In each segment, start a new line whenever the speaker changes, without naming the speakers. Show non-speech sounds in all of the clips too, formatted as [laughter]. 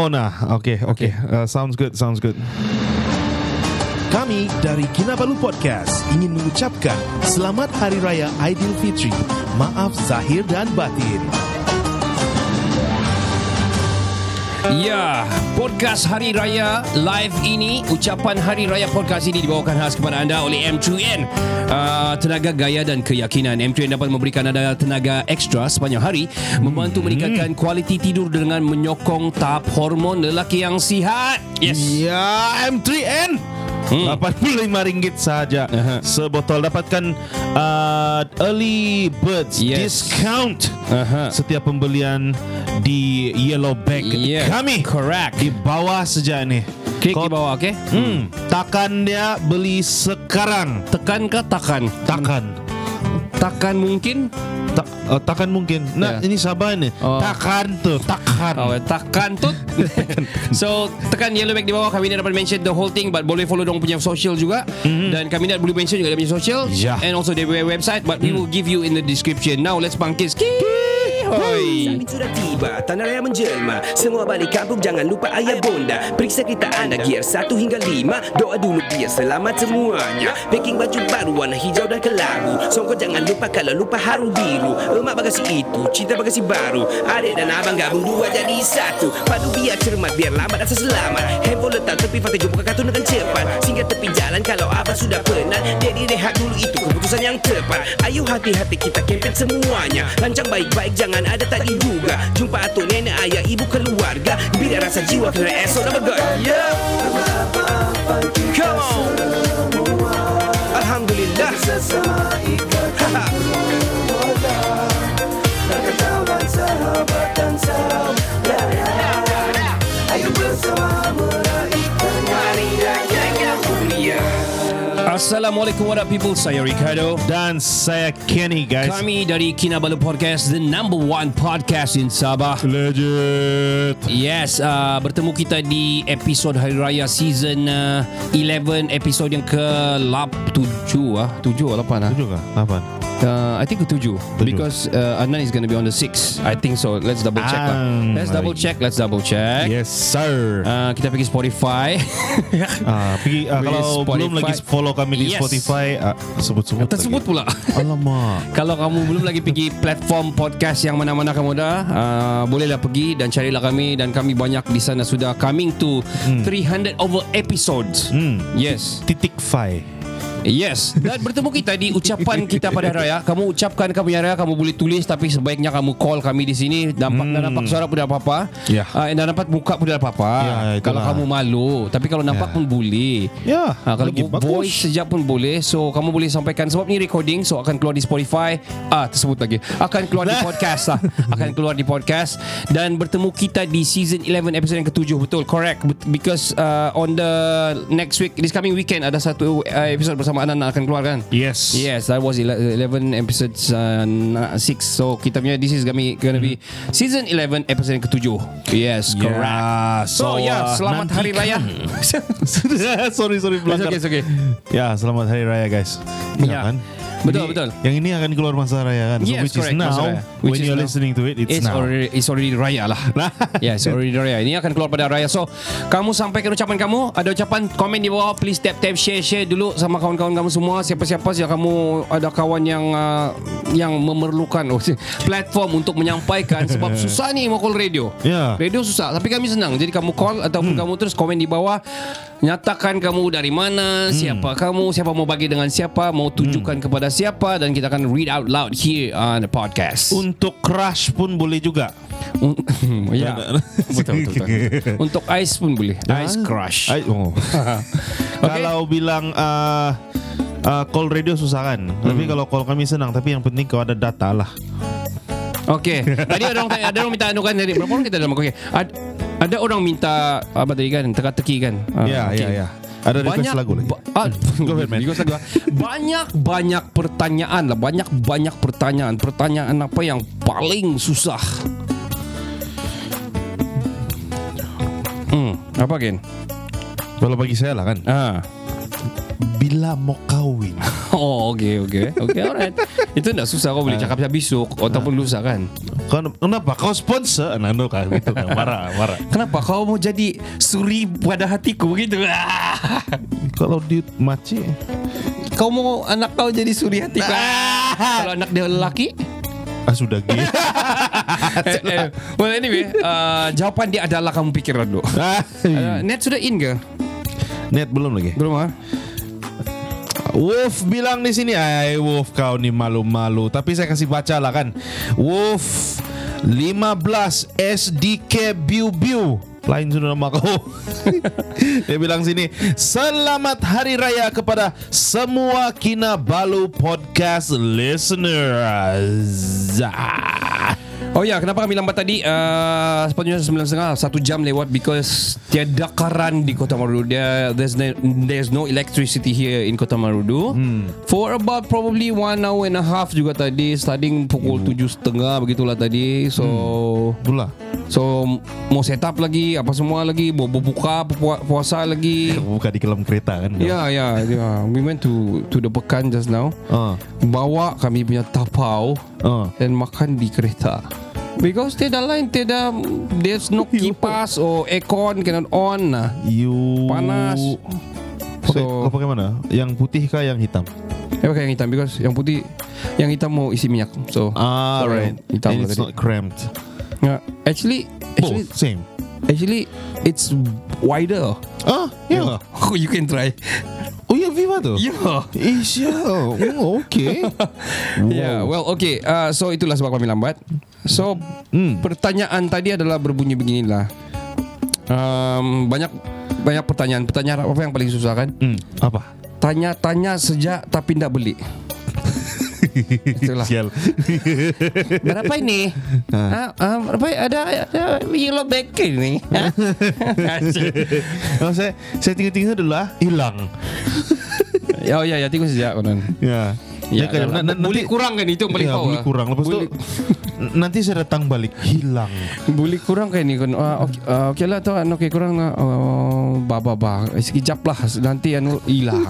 Ona. Okay, okay. Uh, sounds good, sounds good.
Kami dari Kinabalu Podcast ingin mengucapkan Selamat Hari Raya Aidilfitri. Maaf zahir dan batin.
Ya, podcast Hari Raya live ini, ucapan Hari Raya podcast ini dibawakan khas kepada anda oleh M2N. Uh, tenaga gaya dan keyakinan. M2N dapat memberikan anda tenaga ekstra sepanjang hari, membantu meningkatkan kualiti tidur dengan menyokong tahap hormon lelaki yang sihat. Yes.
Ya, M3N.
Hmm.
RM85 saja
Aha.
sebotol dapatkan uh, early birds
Yes.
discount
Aha.
setiap pembelian di Yellow Bag
Yeah,
kami
correct.
di bawah saja ni
Klik
Kau-
di bawah, okey?
Hmm, takkan dia beli sekarang
Tekan ke takan?
takkan
Takan mungkin?
Uh, takkan mungkin nah
Ya.
ini sabar ni
Oh.
takkan tu takkan
Oh, takan tu. [laughs] so tekan yellow bag di bawah kami ni dapat mention the whole thing but boleh follow dong punya social juga mm-hmm. dan kami nak boleh mention juga dia punya social
Ya.
and also their website but we will give you in the description. Now let's bangkit. Hoi.
Samin sudah tiba, tanah raya menjelma. Semua balik kampung, jangan lupa ayah bonda. Periksa kereta anda, gear 1 hingga 5 Doa dulu biar selamat semuanya. Packing baju baru, warna hijau dan kelabu. Songkok jangan lupa, kalau lupa haru biru. Emak bagasi itu, cinta bagasi baru. Adik dan abang gabung dua jadi satu. Padu biar cermat, biar lambat asal selamat Handphone letak tepi, fakta jumpa kartun dengan cepat. Singgah tepi jalan, kalau abang sudah penat. Daddy rehat dulu, itu keputusan yang tepat. Ayo hati-hati kita kempen semuanya. Lancang baik-baik, jangan ada tak diduga. Jumpa atuk nenek, ayah, ibu, keluarga. Bila rasa jiwa kena esok dan bergaya Come on. Alhamdulillah. Haha.
Assalamualaikum warahmatullahi people. Saya Ricardo.
dan saya Kenny guys
Kami dari Kinabalu Podcast, the number one podcast in Sabah.
legit
Yes, uh, bertemu kita di episod Hari Raya season uh, 11 episod yang ke-7 ah, 7 atau 8 ah.
juga kapan
Uh, I think ke-7 because uh, Adnan is going to be on the 6. I think so. Let's double check lah.
Ah,
Let's double check, let's double check.
yes sir
Uh, kita pergi Spotify. [laughs]
Ah, pergi ah,
Pergi
kalau belum
Spotify.
lagi follow kami di
Yes.
Spotify ah, sebut-sebut
Tersebut
lagi.
pula. [laughs]
Alamak.
Kalau kamu belum lagi pergi platform podcast yang mana-mana kamu dah, uh, bolehlah pergi dan carilah kami dan kami banyak di sana sudah coming to 300 over episodes.
Hmm.
Yes.
Titik Fi.
Yes. Dan bertemu kita di ucapan kita pada hari raya. Kamu ucapkan kamu hari raya Kamu boleh tulis Tapi sebaiknya kamu call kami di sini. Nampak, hmm. Dan nampak suara pun dah apa-apa.
Ya.
uh, Dan nampak muka pun dah apa-apa.
Itulah.
Kalau kamu malu Tapi kalau nampak
Ya.
pun boleh.
Ya,
Ha, kalau
lagi
vo-
bagus.
voice sejak pun boleh. So kamu boleh sampaikan. Sebab ni recording So akan keluar di Spotify. Ah tersebut lagi. Akan keluar di [laughs] podcast lah. Akan keluar di podcast. Dan bertemu kita di season 11 episode yang ketujuh. Betul correct. Because uh, on the next week This coming weekend Ada satu uh, episode bersama Anan akan keluar kan
Yes.
Yes, that was ele- 11 episodes uh, 6. So kita punya this is gonna be, gonna be season 11 episode yang ketujuh. Yes, correct.
Yeah,
So, ya, selamat hari raya. [laughs]
sorry sorry
It's
belakang.
okay, it's okay.
Ya, selamat hari raya guys. Ya,
Ya.
kan?
Betul,
Jadi,
betul.
Yang ini akan keluar masa raya kan. So,
Yes,
which
correct,
is now
masa raya.
when
Which is
you're
now.
listening to it it's,
It's
now.
already it's already raya lah. [laughs] yeah, it's already raya. Ini akan keluar pada raya. So, kamu sampaikan ucapan kamu. Ada ucapan komen di bawah. Please tap tap share share dulu sama kawan-kawan kamu semua. Siapa-siapa yang kamu ada kawan yang uh, yang memerlukan oh, [laughs] platform untuk menyampaikan [laughs] sebab susah ni mau call radio.
Ya.
Radio susah tapi kami senang. Jadi kamu call ataupun kamu terus komen di bawah nyatakan kamu dari mana, siapa kamu, siapa mau bagi dengan siapa, mau tunjukkan kepada siapa dan kita akan read out loud here on the podcast.
Untuk crush pun boleh juga. [laughs]
Ya. betul, betul, betul. [laughs] Untuk ice pun boleh. Ice crush.
Ay, oh. [laughs] Kalau bilang uh, uh, call radio susah kan. Tapi kalau call kami senang. Tapi yang penting kau ada data lah.
Okey. Tadi ada orang tanya- ada orang minta anu kan tadi. Berapa orang kita dalam okey. Ada, ada orang minta apa tadi kan? Teka-teki kan?
Ya,
okey.
ya, ya. Ada request
banyak,
lagu lagi.
ba- ah, [laughs]
Go ahead, man.
request lagu, banyak banyak pertanyaan lah banyak banyak pertanyaan pertanyaan apa yang paling susah hmm apa Ken
Kalau bagi saya lah kan.
ah
Bila mau kawin. [laughs]
Oh, okay, okay. Okay, alright. Itu tak susah kau boleh cakap habis besok ataupun lusa kan?
Kenapa? Kau sponsor? Nando kan gitu kan. Marah, [laughs] marah.
Kenapa kau mau jadi suri pada hatiku gitu? [laughs]
Kalau di maci,
kau mau anak kau jadi suri hatiku? [laughs] Kalau anak dia lelaki?
ah sudah gitu.
Eh, eh, well anyway, uh, jawapan dia adalah kamu pikir dulu.
Ah,
Uh, net sudah in ke?
Net belum lagi.
Belum ah?
Wolf bilang di sini, ay Wolf kau ni malu-malu. Tapi saya kasih baca lah kan. Wolf 15 SDK Biu Biu. Lain sudah nama kau. [laughs] Dia bilang sini, selamat hari raya kepada semua Kinabalu podcast listeners.
Oh ya, kenapa kami lambat tadi? Uh, sepatutnya sembilan setengah, satu jam lewat because tiada karan di Kota Marudu. There, there's no, there's no electricity here in Kota Marudu. Hmm. For about probably one hour and a half juga tadi, starting pukul tujuh setengah begitulah tadi. So,
Itulah.
so mau set up lagi, apa semua lagi, mau buka pu- puasa lagi. [laughs]
Buka di kelam kereta kan.
Ya, ya, ya. We went to to the Pekan just now.
Ah,
Bawa kami punya tapau
ah.
dan makan di kereta. Because tiada lain, tiada there's no kipas or aircon cannot on. Nah.
You
Panas.
Pakai,
So-
kau pakai mana? Yang putih kah yang hitam?
Eh pakai yang hitam because yang putih yang hitam mau isi minyak. So
Ah,
so,
right.
Hitam
And
lah
it's
tadi.
not cramped.
Yeah, actually actually
Both same.
actually it's wider.
Ah, yeah.
Oh, [laughs] you can try.
Ya, Viva tu.
Yeah.
Isya. Oh, okay. [laughs]
Yeah, well okay. Uh, so itulah sebab kami lambat. So
Hmm.
pertanyaan tadi adalah berbunyi beginilah. Um, banyak banyak pertanyaan. Pertanyaan apa yang paling susah kan?
Hmm. Apa?
Tanya-tanya sejak tapi tidak beli. Itulah.
Sial. [laughs]
Berapa ini? Ha, ah, berapa ada, ada yellow bag ini? Ha?
oh, saya saya tinggal-tinggal dulu lah. Hilang.
oh ya ya tengok sejak konon.
Ya.
Ya,
kan,
kan,
na- na-
boleh kurang kan itu yang paling
ya,
tahu.
boleh
ah.
kurang. Lepas
Boleh-
tu nanti saya datang balik hilang.
Boleh kurang kan ni kan? Ah, okey, ah, okey lah tu okey kurang lah. Oh, ba ba ba. Sekejap lah nanti anu hilang.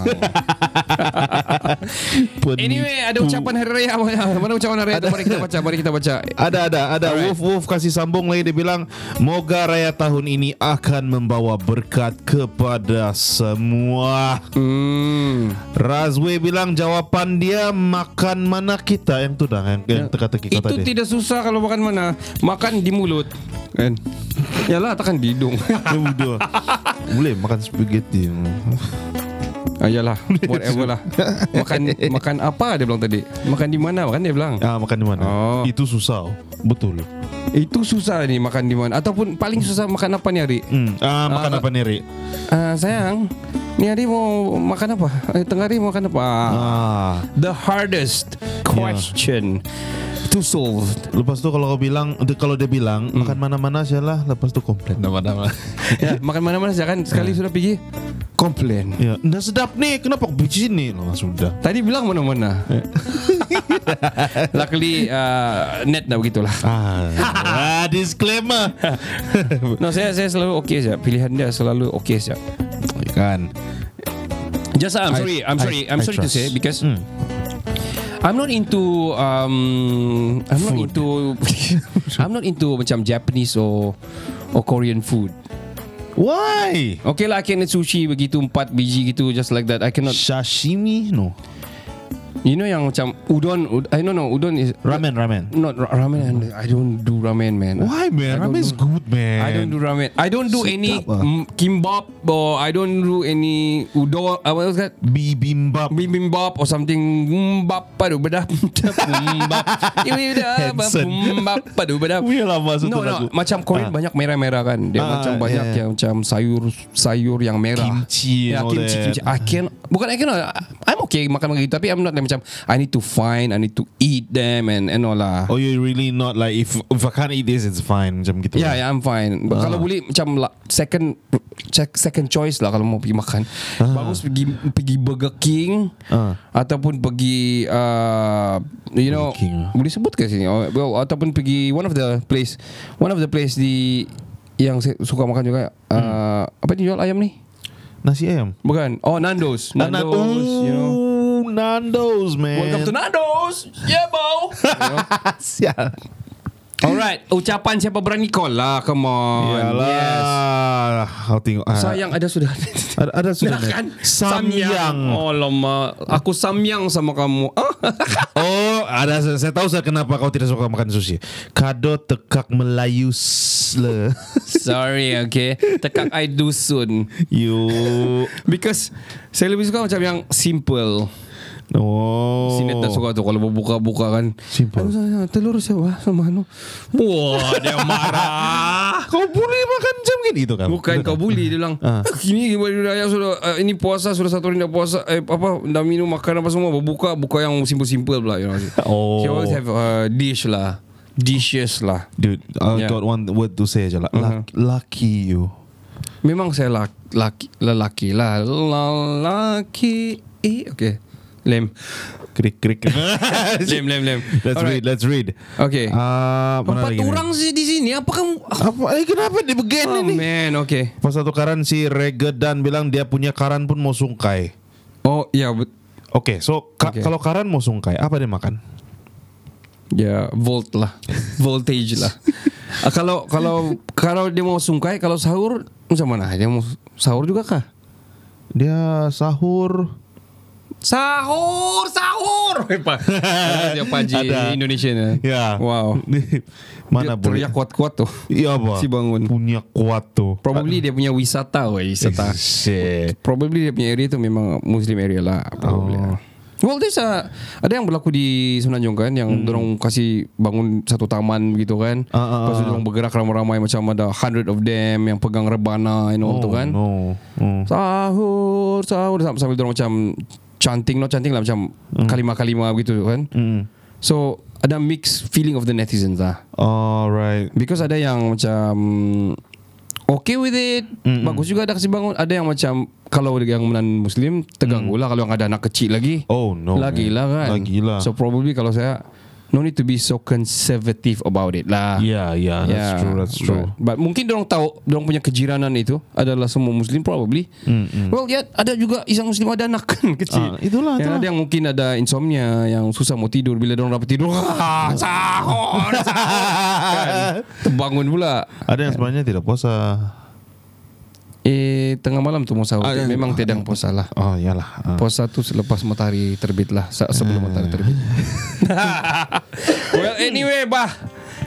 anyway, ada ucapan hari raya. Mana ucapan hari raya? tu? Mari kita baca, mari kita baca.
Ada ada ada
Alright.
Wolf Wolf kasih sambung lagi dia bilang moga raya tahun ini akan membawa berkat kepada semua.
Hmm.
Razwe bilang jawapan dia makan mana kita yang tu dah yang, yang teka-teki kata
Itu
dia.
tidak susah kalau makan mana. Makan di mulut. Kan? Yalah takkan di hidung. [laughs]
Boleh makan spaghetti.
ah, yalah, whatever lah. [laughs] Makan makan apa dia bilang tadi? Makan di mana? Makan dia bilang.
Ah makan di mana?
Oh.
Itu susah. Betul.
Itu susah ni makan di mana ataupun paling susah makan apa ni hari?
Hmm. Ah makan
Ah,
apa nih, Ri?
Ah, sayang, ni hari mau makan apa? Eh, tengah hari mau makan apa?
Ah.
The hardest question to solve.
Lepas tu kalau kau bilang dia- kalau dia bilang
Hmm.
makan mana-mana sialah lepas tu komplain nama-nama.
ya, makan mana-mana saja kan sekali sudah pergi komplain.
ya, ndak sedap nih. Kenapa kau pergi sini? Oh, sudah.
Tadi bilang mana-mana. [laughs] Luckily uh, net dah begitulah.
Ah, ah disclaimer. [laughs]
No, saya saya selalu okey saja. Pilihan dia selalu okey saja.
kan.
Just I'm
I-
sorry, I'm
I-
sorry, I'm
I
sorry to say because
Hmm.
I'm not into um I'm not
Food.
into [laughs] I'm not into macam Japanese or or Korean food.
Why?
Okay lah, I can eat sushi begitu empat biji gitu just like that. I cannot.
Sashimi no.
You know yang macam udon. ud- I don't know. Udon is
Ramen, ramen.
not ra- ramen. I don't do ramen, man.
Why man? Ramen is good man.
I don't do ramen. I don't do
Sedap
any
ah.
kimbap or I don't do any udon. Uh, what was that?
bibimbap.
Bibimbap or something Mbap padu bedah Mbap
Hanson.
Mbap padu bedah [laughs]
Wih lah masuk
No no. Macam Korean
Ah.
banyak merah-merah kan Dia
Ah,
macam banyak
yeah, yeah.
yang macam sayur Sayur yang merah
Kimchi
Ya
all
kimchi kimchi I can Bukan I cannot I'm okay makan begitu Tapi I'm not like macam I need to find I need to eat them And and all lah
Oh you really not like if if I can't eat this it's fine macam gitu.
Yeah, yeah, I'm fine. But
Ah.
Kalau boleh macam second check second choice lah kalau mau pergi makan. Bagus pergi pergi Burger King
Ah.
ataupun pergi uh, you know
King.
boleh sebut ke sini? Oh, well, ataupun pergi one of the place one of the place di yang saya suka makan juga uh, apa ni jual ayam ni?
Nasi ayam.
Bukan. Oh, Nando's.
Nan-
Nando's, you know.
Nando's man.
Welcome to Nando's. Yeah, bro. [laughs]
Sial.
Alright, ucapan siapa berani call lah. Come on.
Yalah.
Yes.
Kau tengok. ah,
Sayang ada sudah.
Ada, ada sudah.
Dah kan?
Samyang.
Oh lama. Aku samyang sama kamu. [laughs]
Oh, ada saya, tahu saya kenapa kau tidak suka makan sushi. Kado tekak Melayu le. [laughs]
Sorry, okay. Tekak I dusun.
You.
Because saya lebih suka macam yang simple.
Oh.
Sinet dah suka tu kalau buka-buka kan.
Simple.
Ano, telur siapa sama ano? Wah, dia marah. [laughs]
Kau boleh makan jam gini itu kan?
Bukan kau bully dia bilang.
Ah. [laughs]
Ini hari raya sudah uh, ini puasa sudah satu hari dah puasa eh apa dah minum makan apa semua berbuka buka yang simple-simple pula you know. [laughs]
Oh.
She always have a dish lah. Dishes lah.
Dude, I
Yeah.
got one word to say aja lah.
Uh-huh.
Luck- Lucky you.
Memang saya laki, laki lelaki lah. Lelaki. Eh, okay. Lem.
Krik krik.
Lem, lem, lem.
Let's
Alright.
read, let's read.
Okay.
Ah, mana
Empat orang sih di sini. Apa kamu?
Apa? Eh, kenapa dia begini
Oh
nih?
man, okay.
Pas satu karan si Regedan bilang dia punya karan pun mau sungkai.
Oh ya, bet-
Oke, so ka-
Oke.
kalau karan mau sungkai, apa dia makan?
ya volt lah, [laughs] voltage lah. Ah, kalau kalau kalau dia mau sungkai, kalau sahur macam mana? Dia mau sahur juga kah?
Dia sahur.
Sahur, sahur. Apa? Dia paji
Ada.
Indonesia ya.
Ya.
Wow. [laughs]
Mana
dia
boleh?
teriak kuat-kuat tuh.
Iya, Pak. [laughs]
Si bangun.
Punya kuat tuh.
Probably dia punya wisata, weh, wisata.
Shit.
Probably dia punya area tu memang Muslim area lah. Probably.
Oh.
Well, there's a, ada yang berlaku di Semenanjung kan yang hmm. dorong kasih bangun satu taman begitu kan.
Ah, ah,
Lepas tu
ah.
dorong bergerak ramai-ramai macam ada hundred of them yang pegang rebana you know
Oh,
tu kan.
No. Hmm.
Sahur, sahur sambil dorong macam chanting, not chanting lah macam kalimah-kalimah begitu kan.
Hmm.
So ada mixed feeling of the netizens lah.
Alright.
Because ada yang macam okay with it,
Mm-mm.
bagus juga ada kasih bangun. Ada yang macam kalau yang non Muslim terganggu lah kalau yang ada anak kecil lagi.
Oh no.
lagi
man.
lah kan.
Lagi lah.
So probably kalau saya no need to be so conservative about it lah.
yeah, yeah, that's
Yeah,
true, that's true.
But, but mungkin dorong tahu dorong punya kejiranan itu adalah semua Muslim probably.
Mm-mm.
Well, ya ada juga isang Muslim ada anak kan [laughs] kecil.
Ah, itulah,
Yang
itulah.
ada yang mungkin ada insomnia, yang susah mau tidur bila dorong dapat tidur. [laughs] Ah, sahur, sahur. [laughs] kan? Terbangun pula.
Ada yang sebenarnya tidak puasa.
Eh tengah malam tu mau sahur.
Ah, ya.
Memang tidak puasa lah.
Oh, iyalah. Ah.
Puasa tu selepas matahari terbit lah Se- Sebelum matahari terbit [laughs] [laughs] Well anyway bah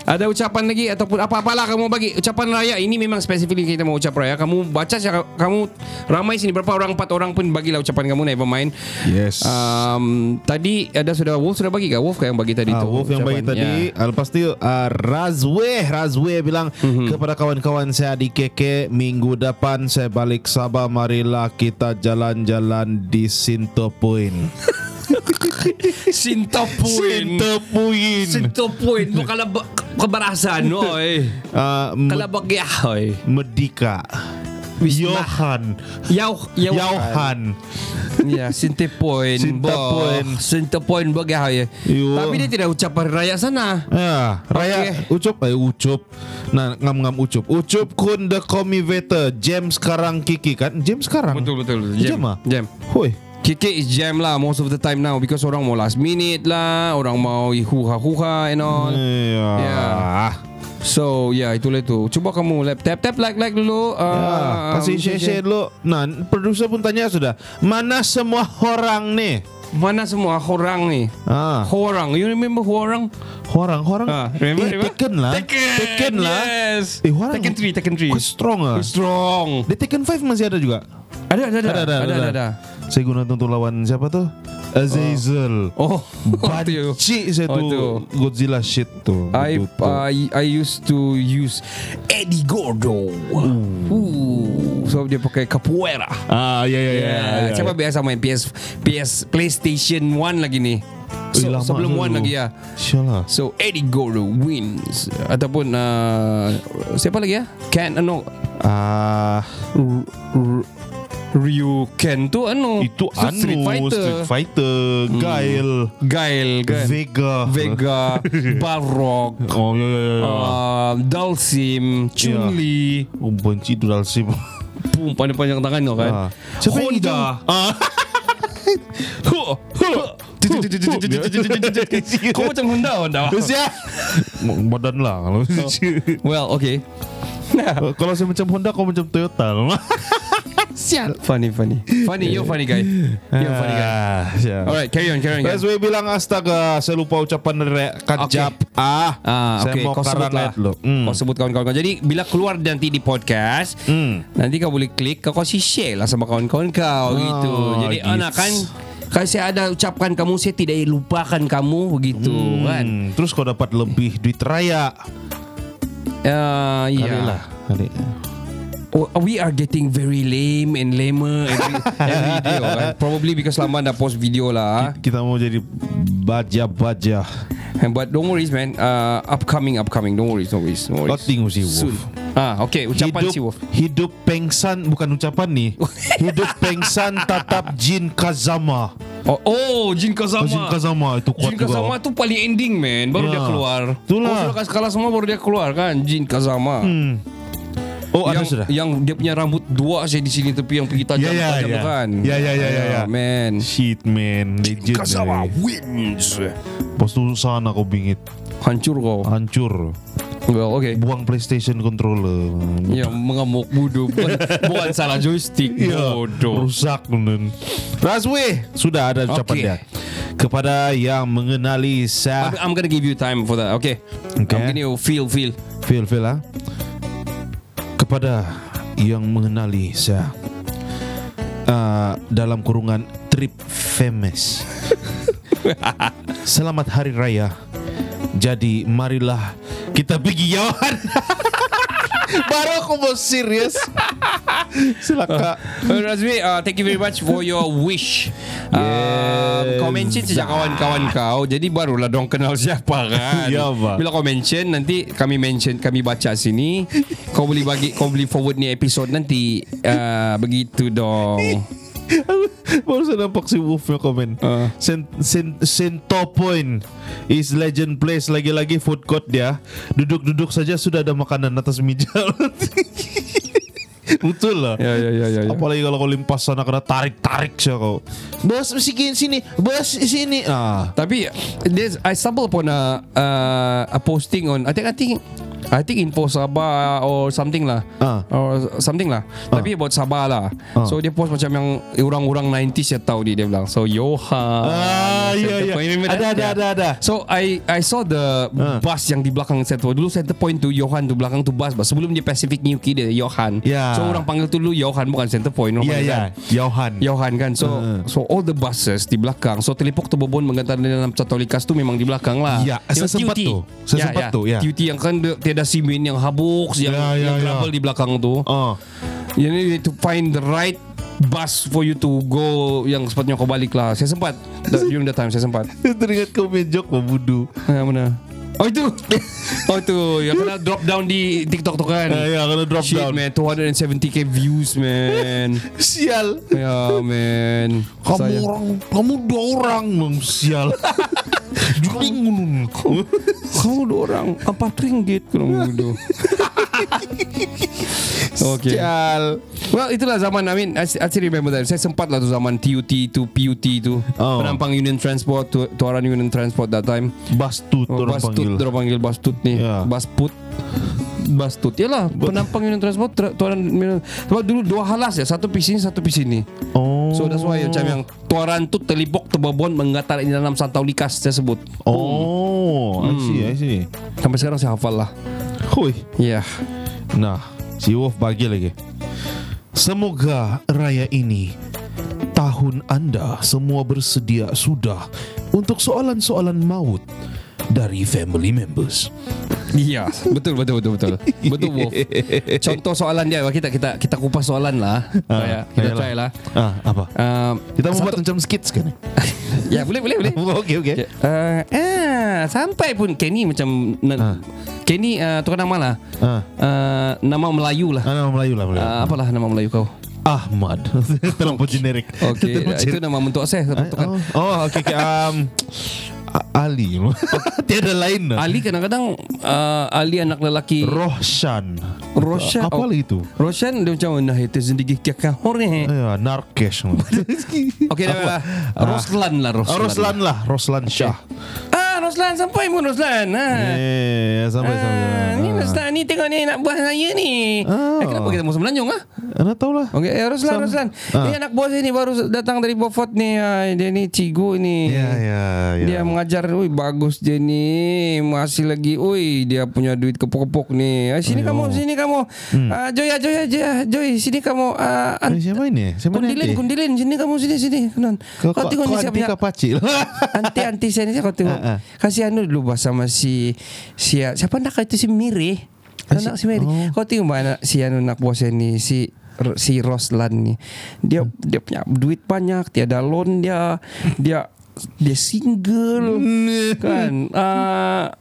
ada ucapan lagi ataupun apa-apalah kamu bagi. Ucapan raya ini memang spesifik kita mau ucap raya. Kamu baca kamu ramai sini. Berapa orang? Empat orang pun bagilah ucapan kamu. Never mind.
Yes.
um, tadi ada sudah Wolf sudah bagi kah? Wolf kah yang bagi tadi
Ah,
tu
Wolf yang bagi
ucapan?
tadi. Yeah. Lepas tu uh, Razwe Razwe bilang
Mhm.
Kepada kawan-kawan saya di KK Minggu depan saya balik Sabah Marilah kita jalan-jalan di Sinto Point [laughs]
Sinto Point
Sinto Point
Sinto Point bukan ba- kebarasan [laughs] oi
uh,
oi
Medika Johan
Yau Yau
Yauhan
Ya, Sinta Point.
Sinta Point.
Sinta Point
Yo.
Tapi dia tidak ucap hari raya sana.
Ya, raya
Okey.
ucup eh ucup. Nah, ngam-ngam ucup. Ucup kun the commivator jam sekarang Kiki kan? Jam sekarang.
betul.
Jam ah?
Jam.
Hoi.
KK is jam lah most of the time now because orang mau last minute lah, orang mau huha-huha and all.
Iya.
Ya. So, yeah, itulah itu. Cuba kamu lap tap tap like like dulu.
Ya,
Uh,
kasih share share dulu. Nah, produser pun tanya sudah. Mana semua orang nih?
Mana semua orang ni?
Ah,
Orang. You remember orang?
orang orang.
Ah, remember,
eh,
remember?
Taken lah. Taken lah.
Yes.
Eh, orang.
Taken 3, Taken 3.
Kau strong ah.
Strong.
Di Taken 5 masih ada juga.
Ada ada ada.
Ada, ada,
ada,
ada.
ada.
Saya guna untuk lawan siapa tuh? Azazel.
Oh, itu.
Banci saya
Oh,
tuh
itu.
Godzilla shit tuh.
I. I I used to use Eddie Gordo. Ooh. So dia pakai capoeira.
Ah, ya ya ya. ya.
Siapa biasa main PS PS PlayStation 1 lagi nih? So,
lama
sebelum one lagi ya.
Insyaallah.
So Eddie Gordo wins ataupun uh, siapa lagi ya? Ken ano
Ah,
R- R- Ryu Ken tu ano?
itu
So,
anu
Street Fighter.
Street Fighter, Gail,
Gail kan.
Vega.
Vega, [laughs] Barrock,
Oh ya ya ya. ya.
uh, Dalsim, Chun Li.
Oh, benci tu Dalsim. [laughs]
Pum panjang-panjang tangan kau kan.
Ah. Siapa yang
Honda.
Ah. [laughs]
Kau macam Honda Honda.
Terus ya. badan lah kalau
Well, okay.
kalau saya macam Honda kau macam Toyota [laughs] sial
funny, funny. Funny, you're funny guy. [laughs] You're funny guy.
ah, sial.
Alright, carry on, carry on. guys.
SW bilang astaga Saya lupa ucapan re- Kajap Ah,
Ah,
Saya
okay.
mau
Kau sebut lah.
hmm.
Kau sebut kawan-kawan kau. Jadi bila keluar nanti di podcast,
Hmm.
nanti kau boleh klik, kau kasih share lah sama kawan-kawan kau gitu. Jadi
gitu.
anak kan kalau saya ada ucapkan kamu saya tidak lupakan kamu begitu kan.
Hmm, Terus kau dapat lebih duit raya
Uh,
Kali
yeah.
lah Kali.
Oh, we are getting very lame and lamer every, [laughs] every day. Right? Probably because Laman dah post video lah.
Kita mau jadi Baja-baja
But don't worry man. Uh, upcoming, upcoming. Don't worry, don't worry. Don't worry.
Tengok si Wolf
Soon. Ah, okay. Ucapan
hidup,
si Wolf.
hidup pengsan Bukan ucapan nih [laughs] Hidup pengsan Tatap Jin Kazama
Oh, oh Jin Kazama.
Oh, Jin Kazama Itu kuat
Jin Kazama tu paling ending man Baru
Ya.
dia keluar
Itulah.
Oh sudah kalah semua Baru dia keluar kan Jin Kazama
Hmm. Oh ada
yang,
sudah?
yang dia punya rambut dua saya di sini Tapi yang pergi tajam
Ya, ya,
tajam tu kan?
Ya, ya, ya, ya, ya.
Man.
Shit man. Legend
Kazama
eh.
wins.
Lepas tu sana kau bingit.
Hancur kau.
Hancur.
Well okay.
Buang PlayStation controller.
Ya mengamuk bodoh. Bukan, [laughs] bukan salah joystick
Ya,
Bodoh.
Rusak nun. Razwe Sudah ada ucapan
Okay.
dia. Kepada yang mengenali saya
I'm, I'm gonna give you time for that. Okay,
Okay.
I'm gonna feel feel.
Feel feel ah. Kepada yang mengenali saya. Uh, Dalam kurungan Trip famous. [laughs] Selamat Hari Raya. Jadi marilah Kita pergi jauhan [laughs] Baru aku mau serius Silakan
Uh, Razmi, uh, thank you very much for your wish. Uh, kau mention sejak kawan-kawan kau, jadi barulah dong kenal siapa kan. [laughs]
Ya.
Bila kau mention, nanti kami mention, kami baca sini. Kau boleh bagi, kau boleh forward ni episode nanti. Uh, begitu dong. [laughs] [laughs]
Baru saya nampak si Wolf yang komen
Ah.
Sen, sen, Sento Point Is legend place Lagi-lagi food court dia Duduk-duduk saja Sudah ada makanan atas meja [laughs] Betul lah
Ya, ya, ya, ya. ya.
Apalagi kalau kau limpas sana Kena tarik-tarik siya kau Bos sini sini Bos sini ah.
Tapi I stumbled upon a, uh, a posting on I think I think I think info Sabah or something lah
Ah.
or something lah tapi about Sabah lah
Ah.
so dia post macam yang orang-orang 90s ya tahu dia dia bilang so Johan
Ah, ya, ya. Ada, ada,
Yeah.
ada, ada.
So I I saw the
Ah.
bus yang di belakang center point. Dulu center point tu Johan tu belakang tu bus. bus. Sebelum dia Pacific New Key dia Johan.
Ya.
So orang panggil tu dulu Johan bukan center point.
Ya
panggil
ya
kan.
Johan
Johan kan So
Uh.
so all the buses di belakang So telepok tu bobon Menggantar dalam Catolikas tu Memang di belakang lah
Ya, saya
Yang
sempat
TUT.
tu. Saya sempat tu, ya.
TUT yang kan dia- Tiada simen Yang habuk Yang,
Ya, ya,
yang
ya.
gravel di belakang tu.
Oh.
You need to find the right Bus for you to go Yang sepatutnya kau balik lah. Saya sempat. During that time Saya sempat. [laughs]
Teringat kau main joke Budu
Ya mana Oh itu. [laughs] Oh itu. Yang kena drop down di TikTok tu kan?
Ya, ya, kena drop
Shit
down.
man. 270k views man. [laughs]
Sial.
Ya man.
Kamu
Sayang.
orang Kamu dua orang dong Sial. [laughs] Bingung
Kamu dua orang. Empat ringgit Kamu dua Okay.
Sial
Well itulah zaman I mean I, I still remember that. Saya sempat lah tu zaman TUT tu PUT tu.
Oh.
Penampang Union Transport tu, Tuaran Union Transport that time.
Bastut
oh,
orang
Bas
panggil.
tut Orang panggil bas tut ni.
Ya.
Bas put. Bas tut. Yalah Penampang Union Transport tra- Tuaran Union Sebab dulu dua halas ya Satu pis sini Satu pis sini
Oh.
So that's why macam yang Tuaran tu telipok terbabon Menggatar di dalam santau likas Saya sebut.
Oh I see I see.
Sampai sekarang saya hafal lah.
Hui.
Ya. Yeah.
Nah Si Wolf bagi lagi. Semoga raya ini Tahun anda semua bersedia sudah Untuk soalan-soalan maut Dari family members
Iya, betul betul betul betul. Betul Wolf. Contoh soalan dia kita kita kita kupas soalan lah. Saya kita
Yalah.
try lah.
Ah, apa?
Um,
Kita mau buat macam skits kan? [laughs]
Ya, boleh boleh boleh. [laughs]
Okey okey.
Uh, ah, sampai pun Kenny macam
Ah.
Kenny uh, tukar nama lah.
Ah,
Uh, nama Melayu lah.
ah, nama Melayu lah Melayu.
Uh, apalah nama Melayu kau?
Ahmad. [laughs] Terlampau generik.
Okey,
Terlampau
itu nama mentua saya.
Eh,
Tukar.
Oh, oh okey okey. Um, Ali. [laughs] Tiada lain lah.
Ali kadang-kadang uh, Ali anak lelaki
Rohshan.
Roshan.
Apa lagi itu?
Roshan dia macam nah itu sendiri kah hore.
Ya, Narkesh. [laughs]
Okey dah lah. Roslan lah Roslan.
Oh, Roslan lah, Roslan Shah.
Ah, Roslan, Roslan, sampai pun Roslan. Ha.
Eh, sampai sampai.
Ah, ni Roslan ni tengok ni anak buah saya ni.
Oh.
Eh, kenapa kita mau semenanjung ah?
Anda tahu lah.
Okey, eh, Roslan,
Sama.
Roslan.
Ah.
Ni anak buah saya ni baru datang dari Beaufort ni. Ah, dia ni cigu ni.
Ya, ya, ya.
Dia mengajar, ui bagus dia ni. Masih lagi, ui dia punya duit kepok-kepok ni. Ah, sini kamu, sini kamu. Ah, Joy, ah, Joy, Joy, ah, Joy, sini kamu. Ah,
Eh, siapa ini? Siapa ni?
Kundilin,
nanti?
kundilin. Sini kamu, sini, sini.
Kau,
Kau
kau,
tengok
kau
ni siapa
anti
yang...
kapacil.
Anti-anti saya ni kau tengok.
Ah, ah.
Kasih anu dulu bersama si si siapa nak itu si Miri.
Si-
Anak si Miri.
oh.
Kau tengok mana si anu nak bos ni si si Roslan ni. Dia dia punya duit banyak, tiada loan dia. Dia dia single kan. Ah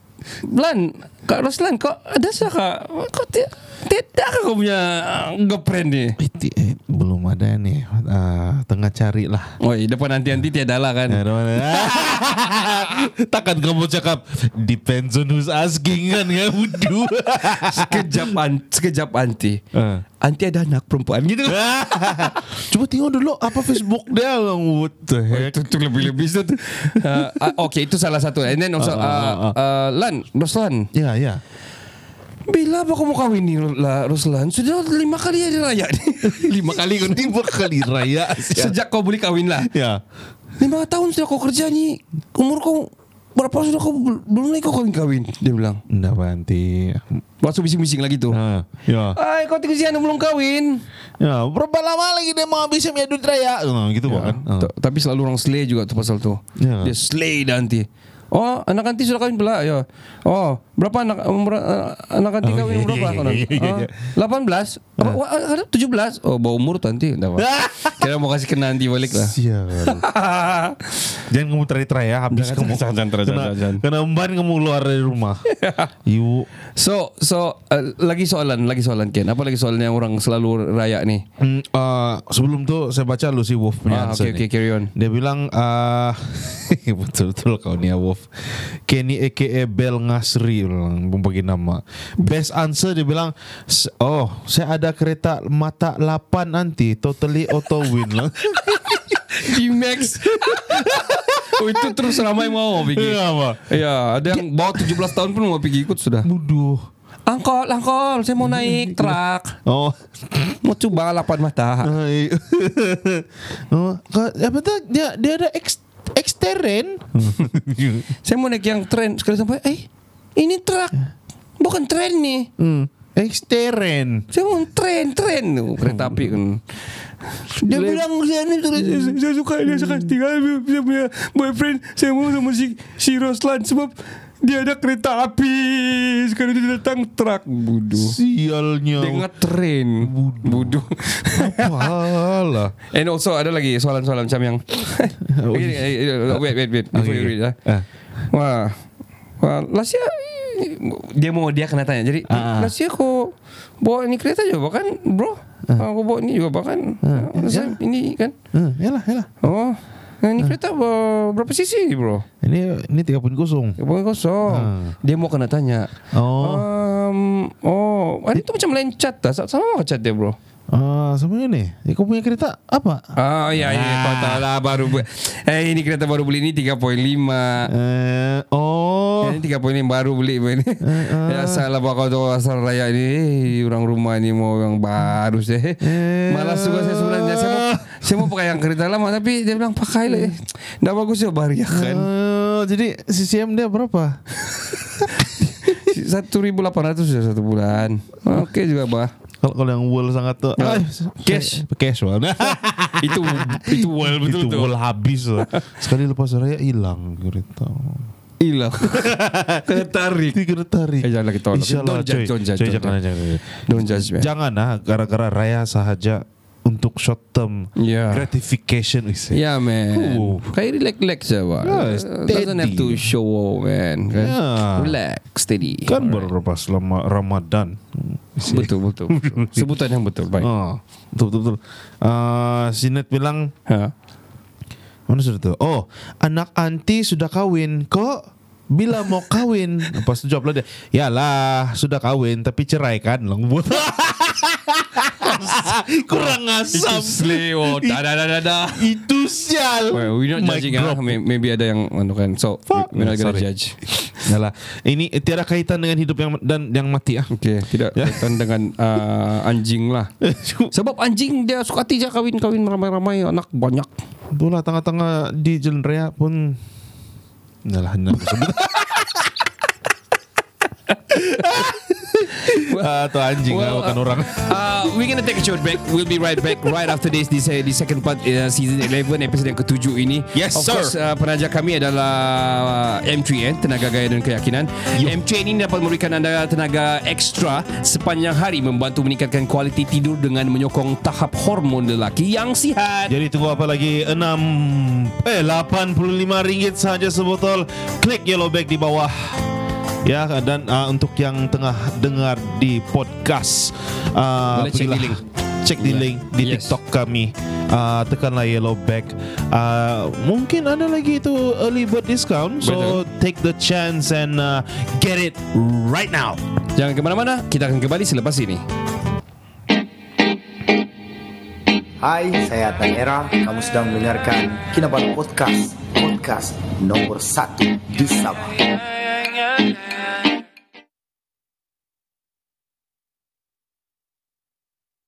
Lan, Kak Roslan, kau ada sah kak? Kau ti- tidak kak kau punya ah, girlfriend ni?
Eh, ti- eh, belum ada nih. Ah, tengah cari lah.
Oi, depan nanti-nanti tiada lah [laughs] kan.
Takkan kamu cakap depends on who's asking kan [laughs] ya wudu.
Sekejap an, sekejap anti.
Ah.
Anti ada anak perempuan gitu. [laughs]
Coba tengok dulu apa Facebook dia. What the heck?
Itu, itu lebih-lebih. Uh, [laughs] uh, okay, itu salah satu. And then also,
Ah, ah,
uh,
ah.
uh, Lan, Roslan.
Ya, ya.
Bila apa kamu kawin ni, lah, Roslan? Sudah lima kali hari raya ni. [laughs] lima kali kan.
Lima kali raya.
Sejak kau boleh kawin lah.
Ya.
Lima tahun sudah kau kerja ni. Umur kau berapa sudah kau bel- belum lagi kau kawin-kawin? Dia bilang.
Nggak banti.
Masuk bising-bising lagi tuh.
Ah, ya.
Ay, kau tinggal si Anu belum kawin.
Ya, berapa lama lagi dia mau habis punya duit raya? Nah, gitu kan. Ah.
T- Tapi selalu orang slay juga tuh pasal tuh.
Ya.
Dia slay nanti. Oh, anak anti sudah kawin pula ya. Oh, berapa anak umur uh, anak anti
Oh,
kawin
iya,
umur berapa
iya,
konon?
iya, iya, iya.
Oh, 18. Apa wah, ada 17. Oh, bawa umur tuh nanti. Enggak apa. [laughs] Kira mau kasih kena nanti balik lah.
Sial. [laughs] Jangan kamu teri-teri ya habis
Jangan,
kamu.
jangan, jangan, jangan,
kena,
jangan.
kena emban kamu keluar dari rumah. [laughs] Ibu.
So, so uh, lagi soalan, lagi soalan Ken. Apa lagi soalan yang orang selalu raya nih?
Hmm, uh, sebelum tuh saya baca Lucy Wolf punya
Ah,
answer
oke, oke,
nih.
carry on.
Dia bilang uh, betul-betul kau nih ya Wolf. Kenny aka Bel Ngasri bilang membagi nama. Best answer dia bilang "S- oh saya ada kereta mata 8 nanti totally auto win lah. [laughs]
D-Max. [laughs] oh, itu terus ramai mau pergi.
Iya, apa?
Ya, ada yang bawa 17 tahun pun mau pergi ikut sudah.
Buduh.
Angkol, angkol, saya mau naik [laughs] truk.
Oh.
Mau coba lapan mata.
Oh, apa tuh? Dia dia ada ex eksteren.
Saya mau naik yang tren sekali sampai eh ini truk bukan tren nih.
hmm. Eksteren.
Saya mau tren tren tuh kereta api kan. Dia bilang saya ini terus saya, saya suka dia saya tinggal saya punya boyfriend saya mau sama si si Roslan sebab dia ada kereta api sekarang dia datang truk bodoh.
Sialnya.
Dia ngetren bodoh.
Apalah. [laughs]
And also ada lagi soalan-soalan macam yang [laughs] Begini, eh, eh, Wait wait wait Before
Okay,
you read lah
Ah.
Wah Wah Last year Dia mau dia kena tanya Jadi
ah.
Last year kau Bawa ni kereta juga bahkan Bro Aku bawa ni juga bahkan Last
ya.
year Ini kan
Hmm, yalah, yalah.
Oh Ini kereta ber- berapa sisi bro?
Ini ini 30 kosong.
Pokoknya kosong
Ah.
Dia mau kena tanya
Oh.
um, Oh Ini tu macam lain cat tak? Sama cat dia bro
Ah, sama ini. Ya, kau punya kereta apa?
Oh iya iya
Ah.
kau tahu lah baru bu- Eh ini kereta baru beli ini 3.5
Eh, oh.
Ini 3.5 baru beli ini. Ya salah bakal tu asal raya eh, orang rumah ni mau yang baru sih. Malas juga saya sebenarnya saya mau saya mau pakai yang kereta lama tapi dia bilang pakai lah. Dah bagus ya baria kan.
Eh, jadi CCM dia berapa? [laughs]
Satu ribu delapan ratus ya satu bulan. Oke juga bah.
Kalau kalau yang wool sangat tuh
Ya.
ah,
Cash.
casual. [laughs]
itu itu well betul
itu
tuh.
wool habis lah. Sekali lepas raya hilang kereta.
Hilang. [laughs] Kena tarik.
Itu kena tarik.
Eh, jangan lagi.
Insyaallah,
Don't judge, don't judge, don't
jangan,
judge.
jangan.
Don't judge.
Jangan ah, gara-gara raya sahaja untuk short term
Ya.
gratification
Yeah man
Ooh.
Kayak relax-relax je pak
Yeah,
Doesn't have to show off man kan?
Yeah.
Relax Steady
Kan
Alright.
lepas selama Ramadan.
Betul betul, betul. [laughs] Sebutan yang betul Baik
Ah, betul betul betul. Uh, Sinet bilang
ha.
mana sudah tuh? Oh, anak anti sudah kawin kok. Bila mau kawin [laughs] Lepas tu jawab lah dia Yalah Sudah kawin Tapi cerai kan Lang [laughs] buat Kurang asam.
Itu slay oh. Dah dah dah dah dah.
Itu sial.
Well, we're not judging ah. May- Maybe ada yang ano kan. So
Fuck.
we're not gonna
Sorry.
judge. [laughs]
Yalah. Ini eh, tiada kaitan dengan hidup yang dan yang mati ah.
Okay, tidak
Ya.
kaitan dengan uh, anjing lah. [laughs] Sebab anjing dia suka hati je kawin-kawin ramai-ramai anak banyak.
Itulah tengah-tengah di jalan raya pun Yalah, nak aku sebut. [laughs] [laughs] ah, tu anjing well, bukan orang.
Uh, we're gonna take a short break. We'll be right back right after this di, di second part uh, season 11 episode yang ketujuh ini.
Yes,
of
sir.
course, uh, penaja kami adalah uh, M3N Tenaga Gaya dan Keyakinan. M3N ini dapat memberikan anda tenaga ekstra sepanjang hari membantu meningkatkan kualiti tidur dengan menyokong tahap hormon lelaki yang sihat.
Jadi tunggu apa lagi 6 eh 85 ringgit saja sebotol. Klik yellow bag di bawah. Ya dan uh, untuk yang tengah dengar di podcast uh,
Boleh cek di link.
Cek di
Yeah.
link di
Yes.
TikTok kami. Uh, tekanlah yellow bag. Uh, mungkin ada lagi itu early bird discount. So take the chance and uh, get it right now.
Jangan ke mana-mana, kita akan kembali selepas ini.
Hai, saya Tan Era. Kamu sedang mendengarkan Kinabalu Podcast. Podcast nomor satu di Sabah. Yeah.